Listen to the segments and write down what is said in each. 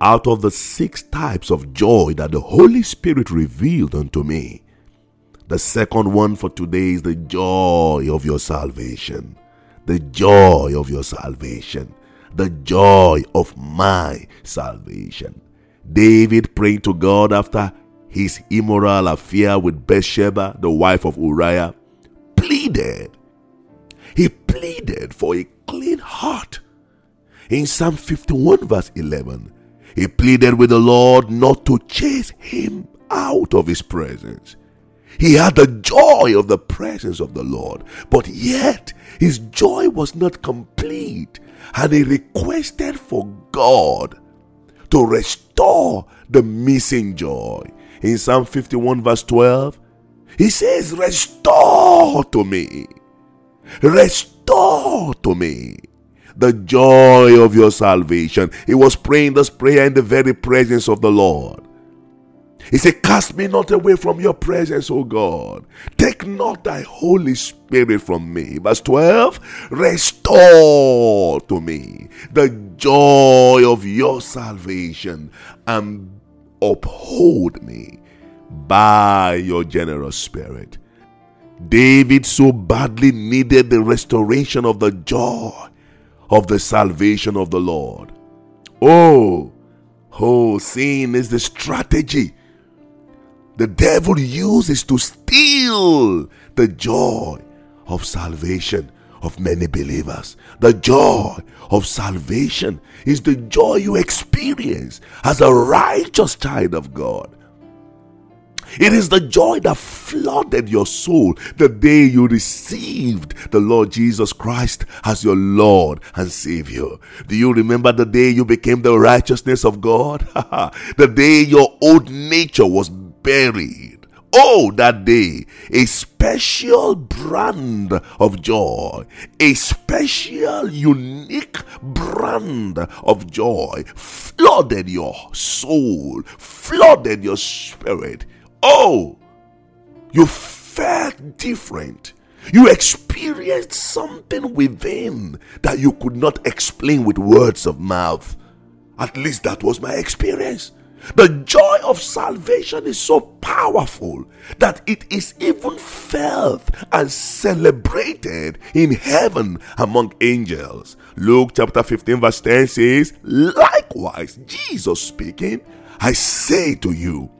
out of the six types of joy that the Holy Spirit revealed unto me. The second one for today is the joy of your salvation. The joy of your salvation. The joy of my salvation. David prayed to God after his immoral affair with Bathsheba, the wife of Uriah, pleaded. He pleaded for a clean heart. In Psalm 51, verse 11, he pleaded with the Lord not to chase him out of his presence. He had the joy of the presence of the Lord, but yet his joy was not complete, and he requested for God to restore the missing joy. In Psalm 51, verse 12, he says, Restore to me, restore to me the joy of your salvation. He was praying this prayer in the very presence of the Lord. He said, Cast me not away from your presence, O God. Take not thy Holy Spirit from me. Verse 12 Restore to me the joy of your salvation and uphold me by your generous spirit. David so badly needed the restoration of the joy of the salvation of the Lord. Oh, oh, sin is the strategy the devil uses to steal the joy of salvation of many believers. The joy of salvation is the joy you experience as a righteous child of God. It is the joy that flooded your soul the day you received the Lord Jesus Christ as your Lord and Savior. Do you remember the day you became the righteousness of God? the day your old nature was buried. Oh, that day, a special brand of joy, a special, unique brand of joy flooded your soul, flooded your spirit. Oh, you felt different. You experienced something within that you could not explain with words of mouth. At least that was my experience. The joy of salvation is so powerful that it is even felt and celebrated in heaven among angels. Luke chapter 15, verse 10 says, Likewise, Jesus speaking, I say to you,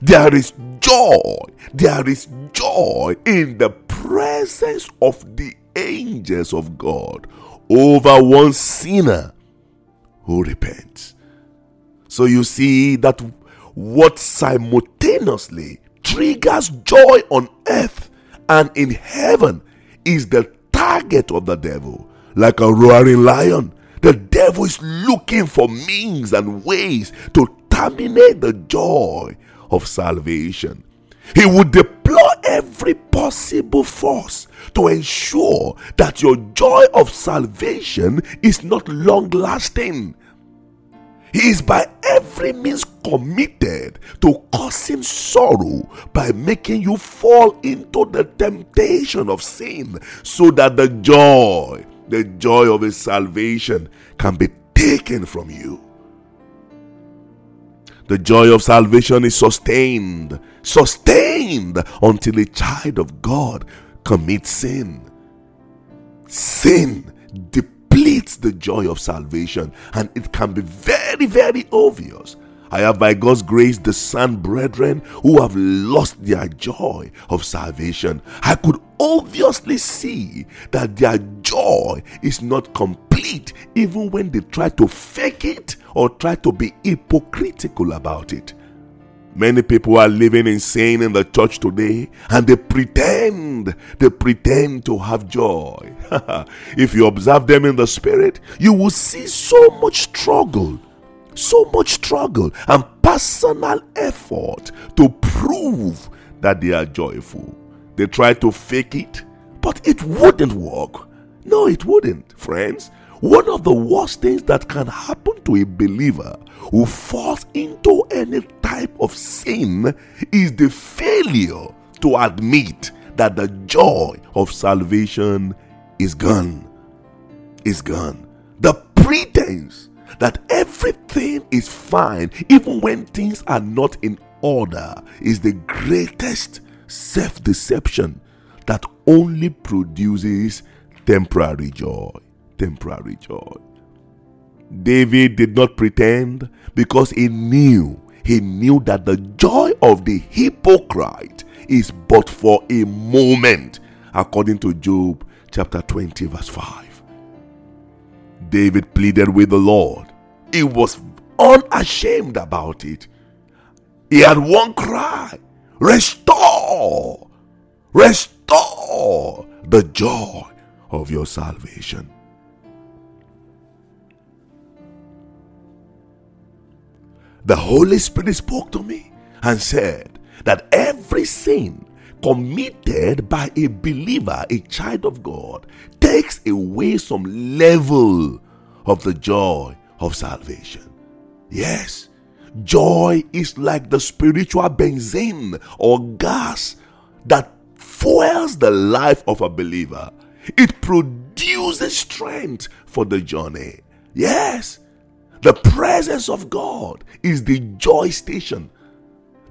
there is joy, there is joy in the presence of the angels of God over one sinner who repents. So you see that what simultaneously triggers joy on earth and in heaven is the target of the devil. Like a roaring lion, the devil is looking for means and ways to terminate the joy of salvation. He would deploy every possible force to ensure that your joy of salvation is not long lasting. He is by every means committed to causing sorrow by making you fall into the temptation of sin so that the joy, the joy of his salvation, can be taken from you. The joy of salvation is sustained, sustained until a child of God commits sin. Sin depletes the joy of salvation, and it can be very, very obvious. I have, by God's grace, discerned brethren who have lost their joy of salvation. I could obviously see that their joy is not complete, even when they try to fake it or try to be hypocritical about it. Many people are living insane in the church today and they pretend, they pretend to have joy. if you observe them in the spirit, you will see so much struggle, so much struggle and personal effort to prove that they are joyful. They try to fake it, but it wouldn't work. No, it wouldn't, friends. One of the worst things that can happen to a believer who falls into any type of sin is the failure to admit that the joy of salvation is gone. Is gone. The pretense that everything is fine, even when things are not in order, is the greatest self deception that only produces temporary joy. Temporary joy. David did not pretend because he knew, he knew that the joy of the hypocrite is but for a moment, according to Job chapter 20, verse 5. David pleaded with the Lord. He was unashamed about it. He had one cry Restore, restore the joy of your salvation. The Holy Spirit spoke to me and said that every sin committed by a believer, a child of God, takes away some level of the joy of salvation. Yes, joy is like the spiritual benzene or gas that fuels the life of a believer. It produces strength for the journey. Yes, the presence of God is the joy station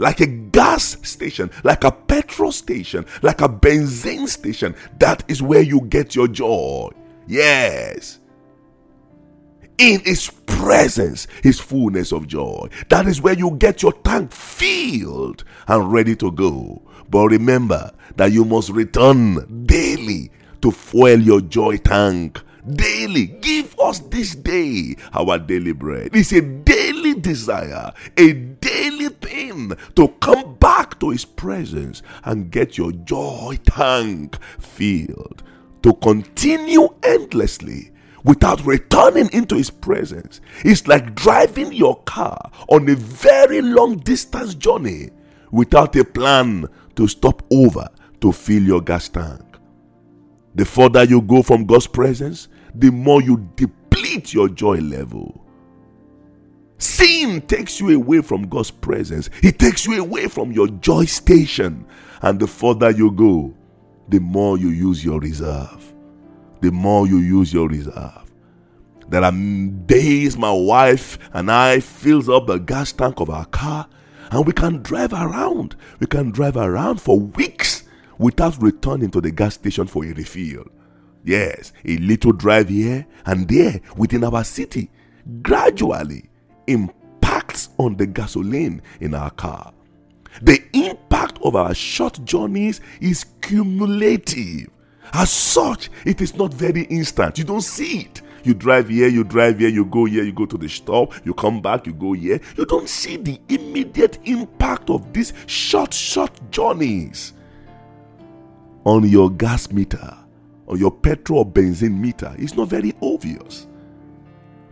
like a gas station, like a petrol station, like a benzene station. That is where you get your joy. Yes. In His presence, His fullness of joy. That is where you get your tank filled and ready to go. But remember that you must return daily to fuel your joy tank daily. Give us this day our daily bread. It's a daily desire, a daily thing to come back to His presence and get your joy tank filled. To continue endlessly without returning into His presence. It's like driving your car on a very long distance journey without a plan to stop over to fill your gas tank. The further you go from God's presence, the more you deplete your joy level. Sin takes you away from God's presence, it takes you away from your joy station. And the further you go, the more you use your reserve. The more you use your reserve. There are days my wife and I fills up the gas tank of our car and we can drive around. We can drive around for weeks without returning to the gas station for a refill. Yes, a little drive here and there within our city gradually impacts on the gasoline in our car. The impact of our short journeys is cumulative. As such, it is not very instant. You don't see it. You drive here, you drive here, you go here, you go to the stop, you come back, you go here. You don't see the immediate impact of these short, short journeys on your gas meter or your petrol or benzene meter It's not very obvious.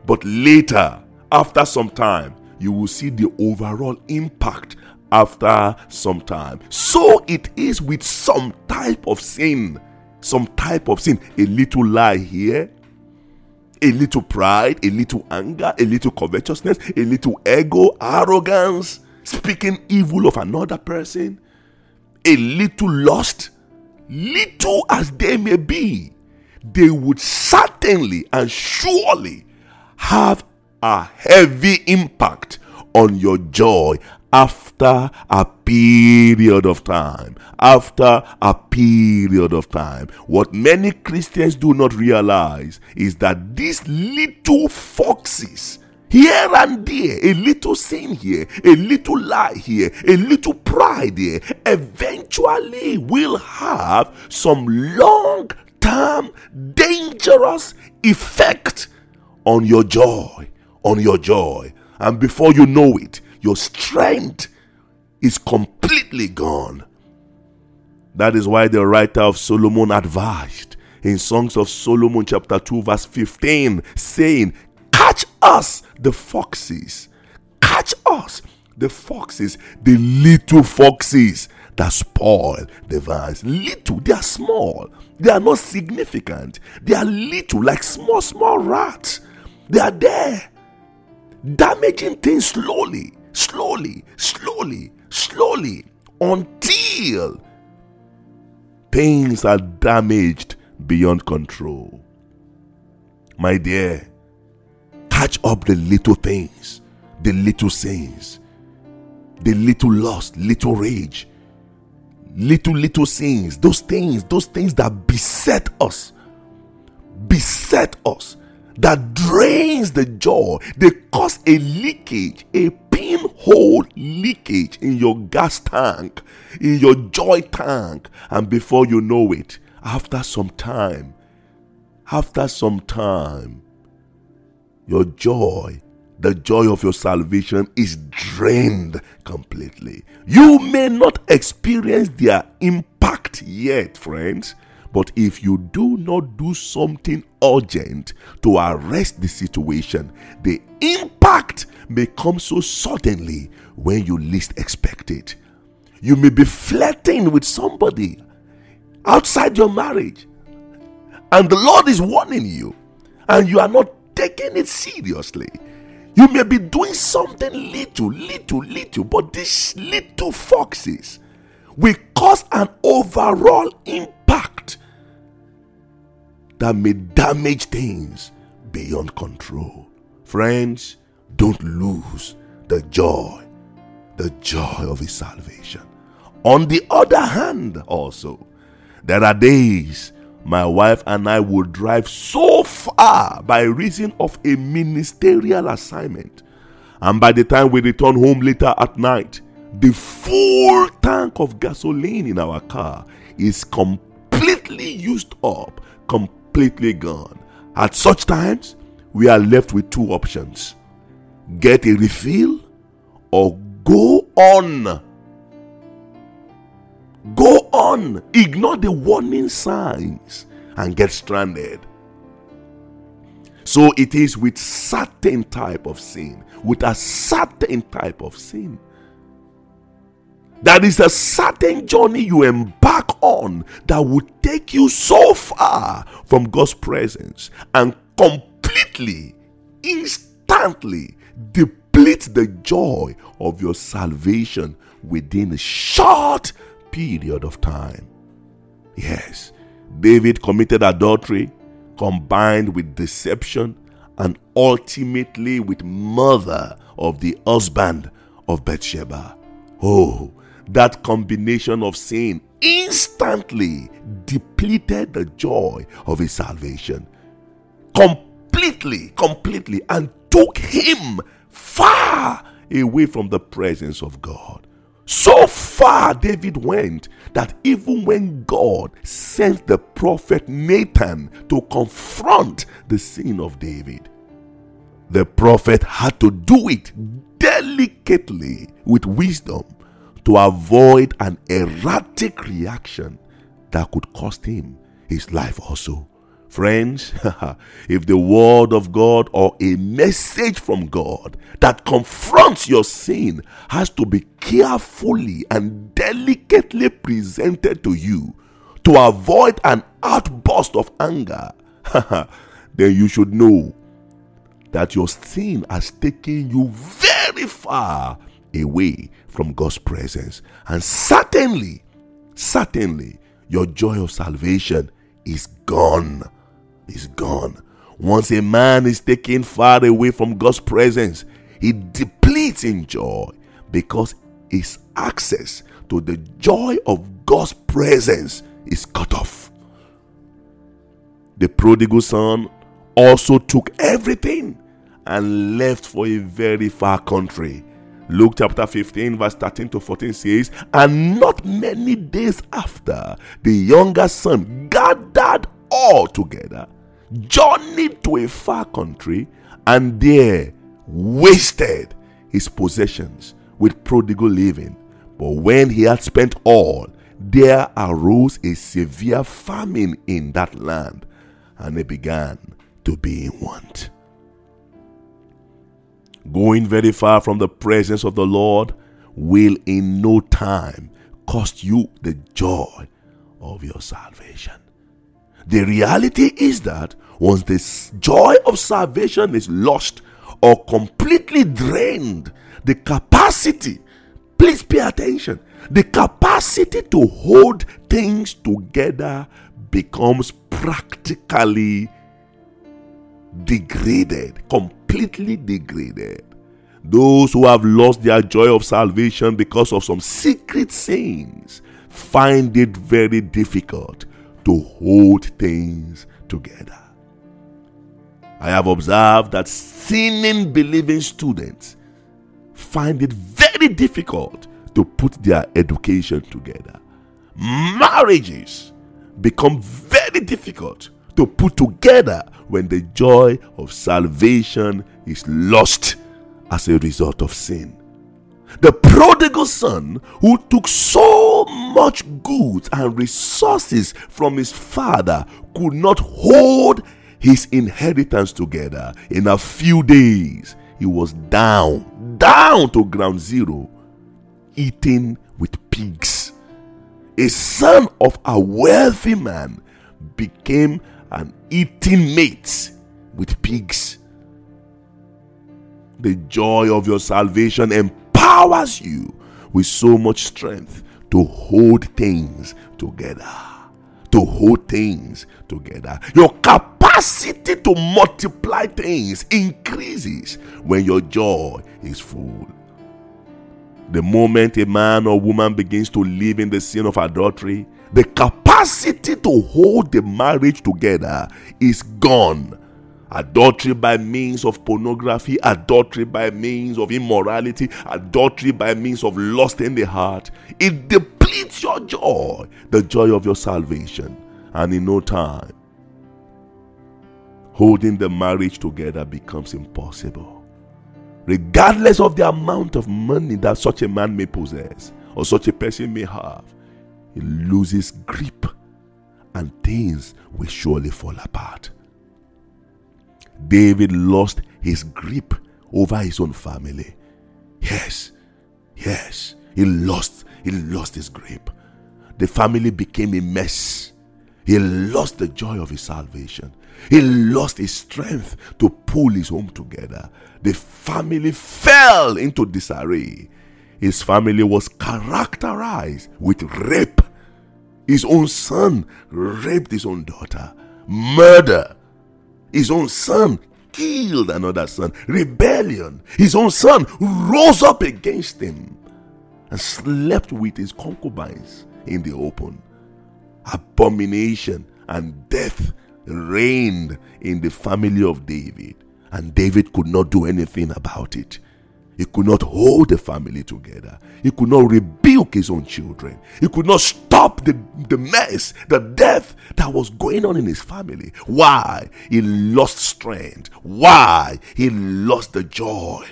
But later, after some time, you will see the overall impact after some time. So it is with some type of sin. Some type of sin. A little lie here, a little pride, a little anger, a little covetousness, a little ego, arrogance, speaking evil of another person, a little lust, little as they may be, they would certainly and surely have a heavy impact on your joy after a period of time. After a period of time. What many Christians do not realize is that these little foxes here and there, a little sin here, a little lie here, a little pride here, eventually will have some long term dangerous effect on your joy, on your joy. And before you know it, your strength is completely gone. That is why the writer of Solomon advised in Songs of Solomon, chapter 2, verse 15, saying, Catch us, the foxes. Catch us, the foxes, the little foxes that spoil the vines. Little, they are small. They are not significant. They are little, like small, small rats. They are there, damaging things slowly, slowly, slowly, slowly, until things are damaged beyond control. My dear, catch up the little things the little sins, the little lust, little rage, little, little sins, those things, those things that beset us, beset us, that drains the joy, they cause a leakage, a pinhole leakage in your gas tank, in your joy tank. And before you know it, after some time, after some time, your joy, the joy of your salvation is drained completely. You may not experience their impact yet, friends, but if you do not do something urgent to arrest the situation, the impact may come so suddenly when you least expect it. You may be flirting with somebody outside your marriage, and the Lord is warning you, and you are not taking it seriously. You may be doing something little, little, little, but these little foxes will cause an overall impact that may damage things beyond control. Friends, don't lose the joy, the joy of His salvation. On the other hand, also, there are days my wife and I will drive so far by reason of a ministerial assignment. And by the time we return home later at night, the full tank of gasoline in our car is completely used up, completely gone. At such times, we are left with two options get a refill or go on Go on, ignore the warning signs and get stranded. So it is with certain type of sin, with a certain type of sin. That is a certain journey you embark on that will take you so far from God's presence and completely, instantly deplete the joy of your salvation within a short period of time. Yes, David committed adultery combined with deception and ultimately with murder of the husband of Bathsheba. Oh, that combination of sin instantly depleted the joy of his salvation. Completely, completely, and took him far away from the presence of God. So far, David went that even when God sent the prophet Nathan to confront the sin of David, the prophet had to do it delicately with wisdom to avoid an erratic reaction that could cost him his life also. Friends, if the word of God or a message from God that confronts your sin has to be carefully and delicately presented to you to avoid an outburst of anger, then you should know that your sin has taken you very far away from God's presence. And certainly, certainly, your joy of salvation is gone is gone. Once a man is taken far away from God's presence, he depletes in joy because his access to the joy of God's presence is cut off. The prodigal son also took everything and left for a very far country. Luke chapter 15, verse 13 to 14 says, And not many days after, the younger son gathered all together journeyed to a far country and there wasted his possessions with prodigal living. But when he had spent all, there arose a severe famine in that land, and he began to be in want. Going very far from the presence of the Lord will in no time cost you the joy of your salvation. The reality is that once the joy of salvation is lost or completely drained, the capacity, please pay attention, the capacity to hold things together becomes practically degraded, completely degraded. Those who have lost their joy of salvation because of some secret sins find it very difficult to hold things together. I have observed that sinning believing students find it very difficult to put their education together. Marriages become very difficult to put together when the joy of salvation is lost as a result of sin. The prodigal son, who took so much goods and resources from his father, could not hold his inheritance together. In a few days, he was down, down to ground zero, eating with pigs. A son of a wealthy man became eating mate with pigs. The joy of your salvation empowers you with so much strength to hold things together. To hold things together. Your capacity to multiply things increases when your joy is full. The moment a man or woman begins to live in the sin of adultery, the capacity to hold the marriage together is gone. Adultery by means of pornography, adultery by means of immorality, adultery by means of lust in the heart. It depletes your joy, the joy of your salvation. And in no time, holding the marriage together becomes impossible. Regardless of the amount of money that such a man may possess or such a person may have, he loses grip and things will surely fall apart. David lost his grip over his own family. Yes, yes, he lost, he lost his grip. The family became a mess. He lost the joy of his salvation. He lost his strength to pull his home together. The family fell into disarray. His family was characterized with rape. His own son raped his own daughter. Murder. His own son killed another son. Rebellion. His own son rose up against him and slept with his concubines in the open. Abomination and death reigned in the family of David, and David could not do anything about it. He could not hold the family together. He could not rebuke his own children. He could not stop the, the mess, the death that was going on in his family. Why? He lost strength. Why? He lost the joy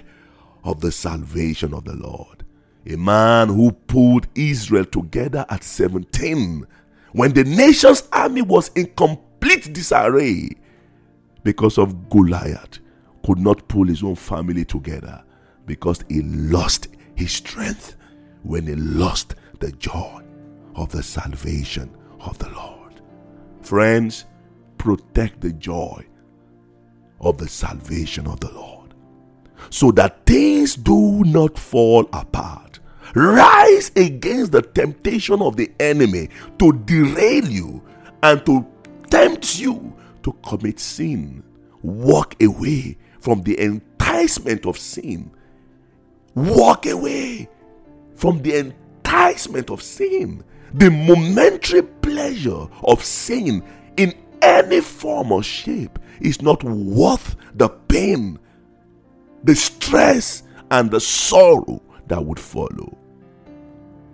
of the salvation of the Lord. A man who pulled Israel together at 17 when the nation's army was in complete disarray because of Goliath could not pull his own family together because he lost his strength when he lost the joy of the salvation of the Lord. Friends, protect the joy of the salvation of the Lord so that things do not fall apart. Rise against the temptation of the enemy to derail you and to tempt you to commit sin. Walk away from the enticement of sin Walk away from the enticement of sin, the momentary pleasure of sin in any form or shape is not worth the pain, the stress, and the sorrow that would follow.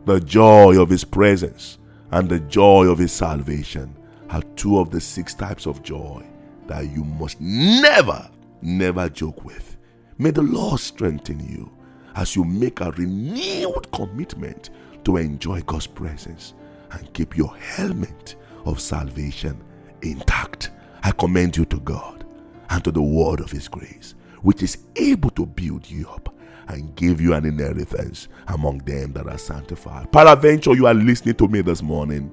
The joy of His presence and the joy of His salvation are two of the six types of joy that you must never, never joke with. May the Lord strengthen you as you make a renewed commitment to enjoy God's presence and keep your helmet of salvation intact. I commend you to God and to the word of His grace, which is able to build you up and give you an inheritance among them that are sanctified. Peradventure, you are listening to me this morning.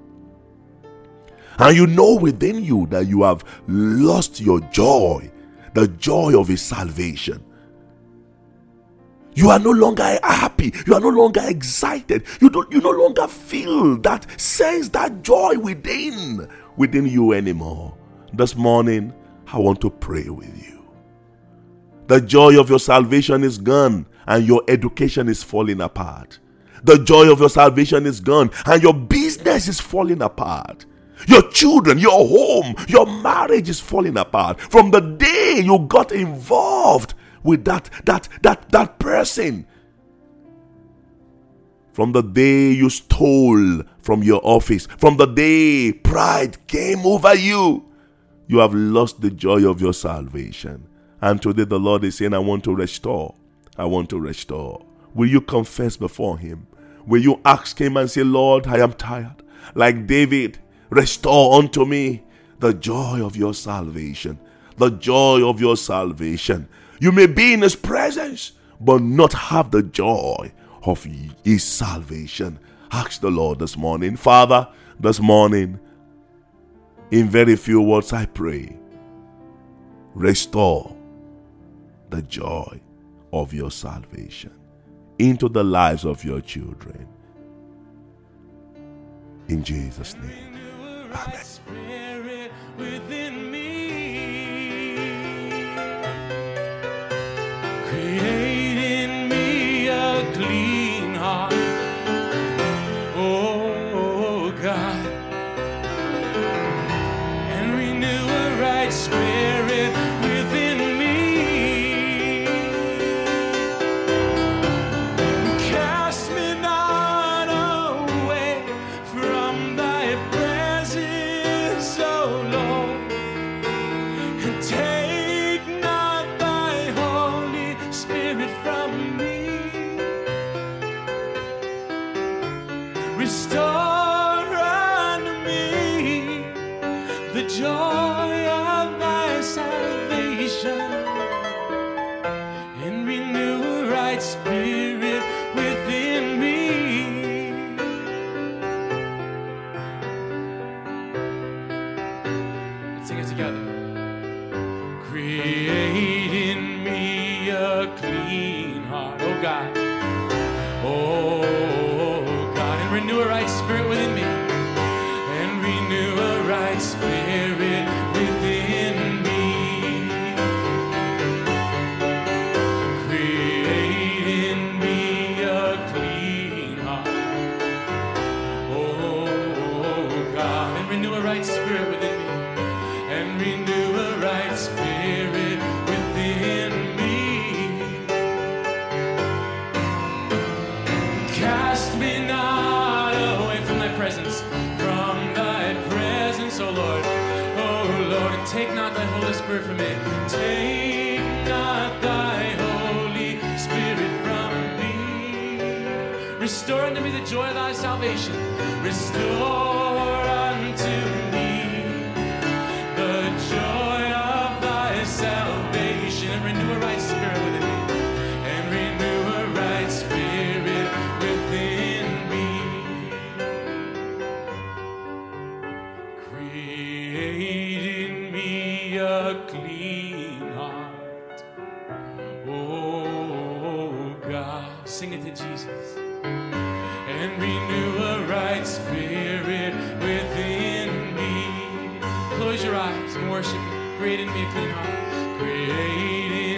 And you know within you that you have lost your joy, the joy of His salvation. You are no longer happy. You are no longer excited. You don't you no longer feel that sense, that joy within within you anymore. This morning, I want to pray with you. The joy of your salvation is gone and your education is falling apart. The joy of your salvation is gone and your business is falling apart. Your children, your home, your marriage is falling apart. From the day you got involved with that that that that person. From the day you stole from your office, from the day pride came over you, you have lost the joy of your salvation. And today the Lord is saying, I want to restore. I want to restore. Will you confess before Him? Will you ask Him and say, Lord, I am tired? Like David, restore unto me the joy of your salvation. The joy of your salvation. You may be in His presence, but not have the joy of His salvation. Ask the Lord this morning, Father, this morning, in very few words, I pray, restore the joy of your salvation into the lives of your children. In Jesus' name. Amen. Cast me Take not thy Holy Spirit from me. Restore unto me the joy of thy presence. Cast me not.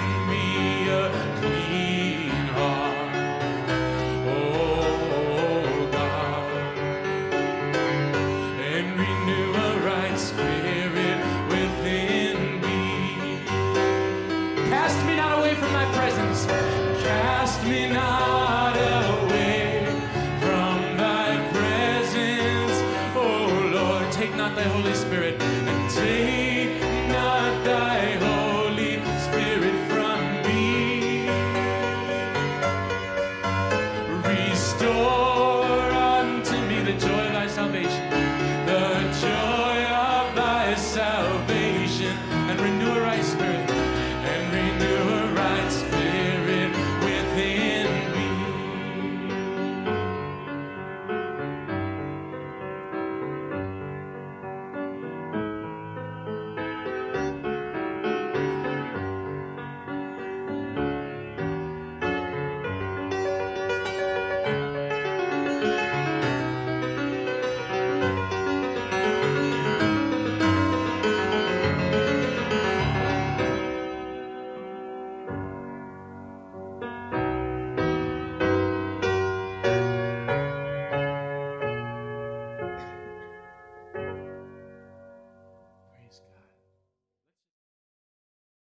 and renew.